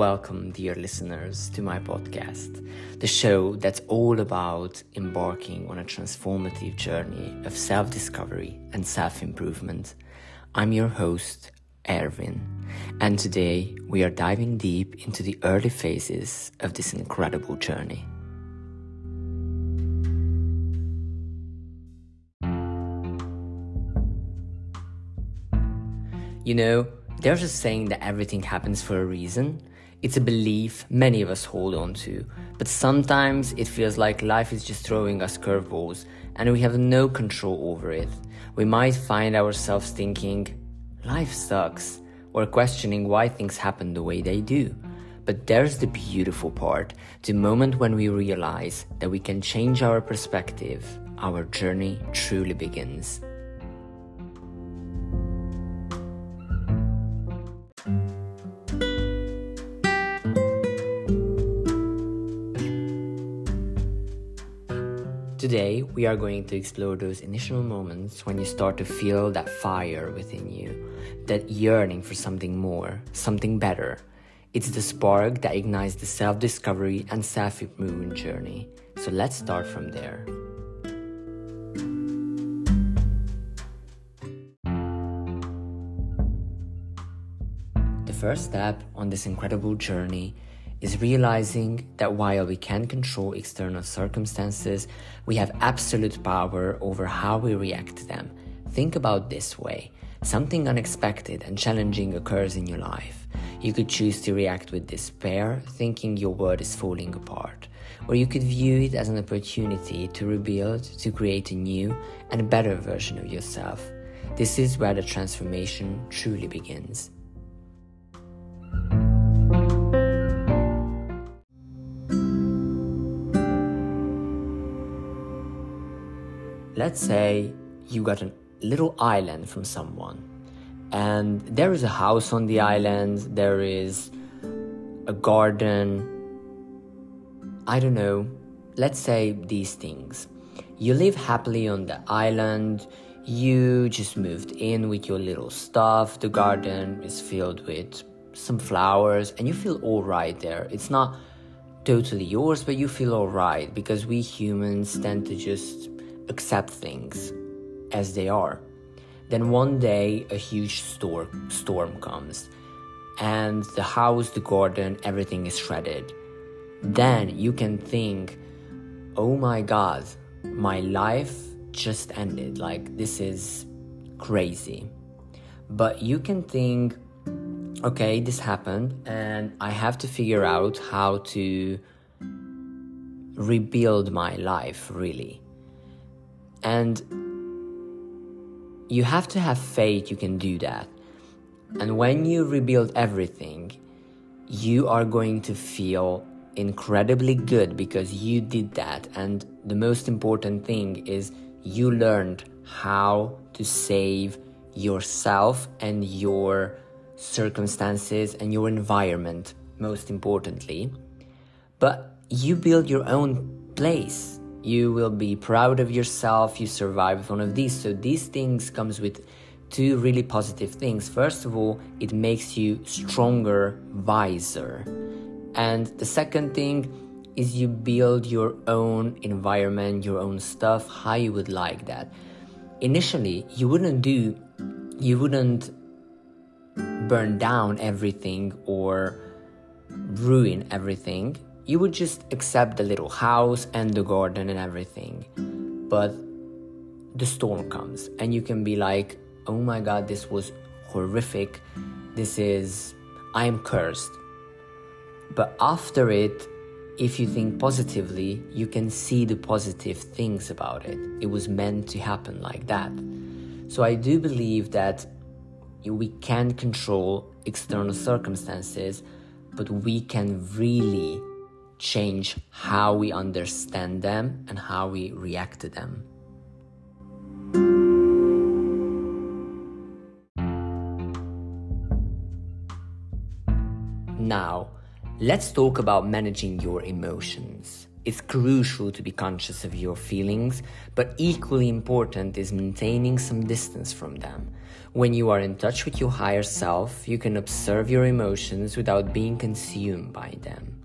Welcome, dear listeners, to my podcast, the show that's all about embarking on a transformative journey of self discovery and self improvement. I'm your host, Ervin, and today we are diving deep into the early phases of this incredible journey. You know, there's a saying that everything happens for a reason. It's a belief many of us hold on to, but sometimes it feels like life is just throwing us curveballs and we have no control over it. We might find ourselves thinking, life sucks, or questioning why things happen the way they do. But there's the beautiful part the moment when we realize that we can change our perspective, our journey truly begins. Today, we are going to explore those initial moments when you start to feel that fire within you, that yearning for something more, something better. It's the spark that ignites the self discovery and self improvement journey. So let's start from there. The first step on this incredible journey is realizing that while we can control external circumstances, we have absolute power over how we react to them. Think about this way something unexpected and challenging occurs in your life. You could choose to react with despair, thinking your world is falling apart, or you could view it as an opportunity to rebuild, to create a new and better version of yourself. This is where the transformation truly begins. Let's say you got a little island from someone, and there is a house on the island, there is a garden. I don't know. Let's say these things. You live happily on the island, you just moved in with your little stuff, the garden is filled with some flowers, and you feel alright there. It's not totally yours, but you feel alright because we humans tend to just accept things as they are. Then one day a huge storm storm comes and the house, the garden, everything is shredded. Then you can think, "Oh my god, my life just ended. Like this is crazy." But you can think, "Okay, this happened and I have to figure out how to rebuild my life really." And you have to have faith you can do that. And when you rebuild everything, you are going to feel incredibly good because you did that. And the most important thing is you learned how to save yourself and your circumstances and your environment, most importantly. But you build your own place you will be proud of yourself you survived one of these. So these things comes with two really positive things. First of all it makes you stronger wiser. And the second thing is you build your own environment your own stuff how you would like that. Initially you wouldn't do you wouldn't burn down everything or ruin everything you would just accept the little house and the garden and everything. But the storm comes, and you can be like, oh my god, this was horrific. This is, I am cursed. But after it, if you think positively, you can see the positive things about it. It was meant to happen like that. So I do believe that we can control external circumstances, but we can really change how we understand them and how we react to them. Now, let's talk about managing your emotions. It's crucial to be conscious of your feelings, but equally important is maintaining some distance from them. When you are in touch with your higher self, you can observe your emotions without being consumed by them.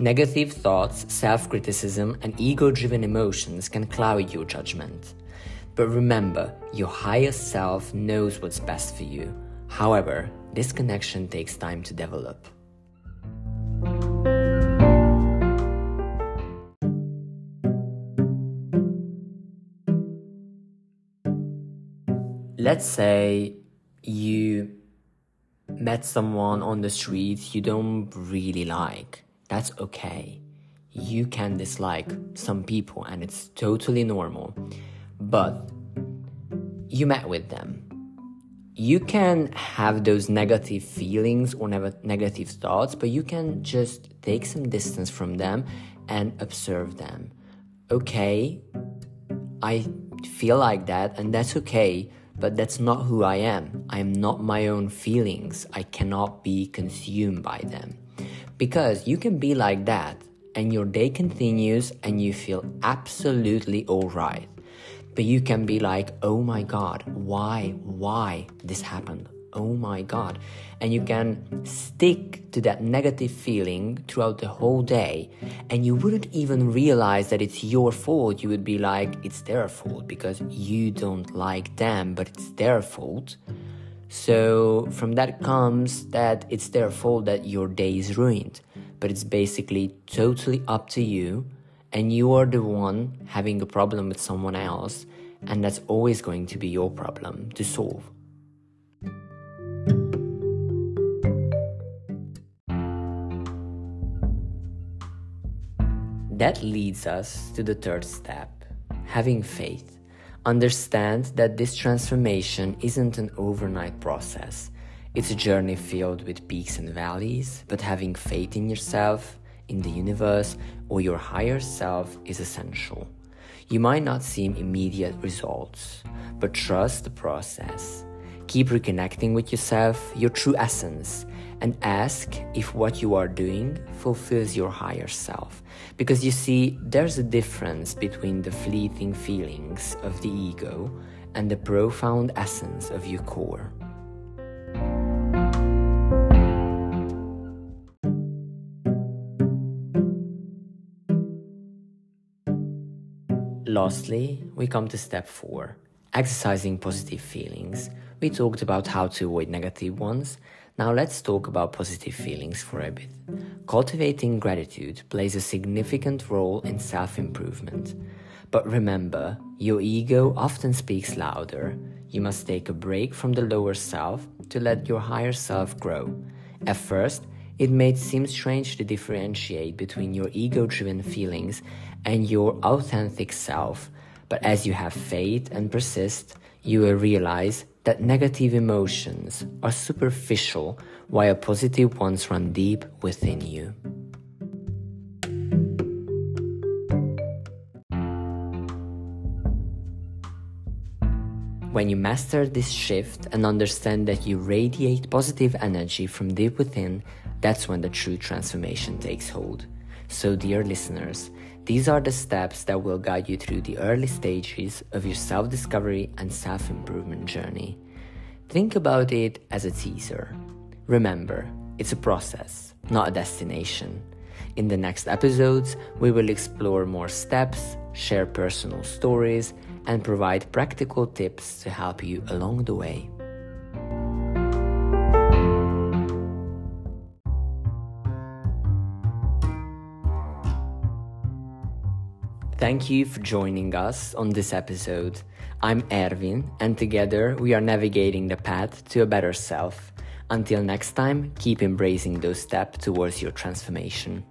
Negative thoughts, self criticism, and ego driven emotions can cloud your judgment. But remember, your higher self knows what's best for you. However, this connection takes time to develop. Let's say you met someone on the street you don't really like. That's okay. You can dislike some people and it's totally normal. But you met with them. You can have those negative feelings or negative thoughts, but you can just take some distance from them and observe them. Okay, I feel like that, and that's okay but that's not who I am. I am not my own feelings. I cannot be consumed by them. Because you can be like that and your day continues and you feel absolutely alright. But you can be like, oh my god, why, why this happened? oh my god. And you can stick to that negative feeling throughout the whole day, and you wouldn't even realize that it's your fault. You would be like, it's their fault because you don't like them, but it's their fault. So, from that comes that it's their fault that your day is ruined. But it's basically totally up to you, and you are the one having a problem with someone else, and that's always going to be your problem to solve. That leads us to the third step having faith. Understand that this transformation isn't an overnight process. It's a journey filled with peaks and valleys, but having faith in yourself, in the universe, or your higher self is essential. You might not see immediate results, but trust the process. Keep reconnecting with yourself, your true essence, and ask if what you are doing fulfills your higher self. Because you see, there's a difference between the fleeting feelings of the ego and the profound essence of your core. Lastly, we come to step four exercising positive feelings. We talked about how to avoid negative ones, now let's talk about positive feelings for a bit. Cultivating gratitude plays a significant role in self improvement. But remember, your ego often speaks louder. You must take a break from the lower self to let your higher self grow. At first, it may seem strange to differentiate between your ego driven feelings and your authentic self, but as you have faith and persist, you will realize that negative emotions are superficial while positive ones run deep within you. When you master this shift and understand that you radiate positive energy from deep within, that's when the true transformation takes hold. So, dear listeners, these are the steps that will guide you through the early stages of your self discovery and self improvement journey. Think about it as a teaser. Remember, it's a process, not a destination. In the next episodes, we will explore more steps, share personal stories, and provide practical tips to help you along the way. Thank you for joining us on this episode. I'm Ervin, and together we are navigating the path to a better self. Until next time, keep embracing those steps towards your transformation.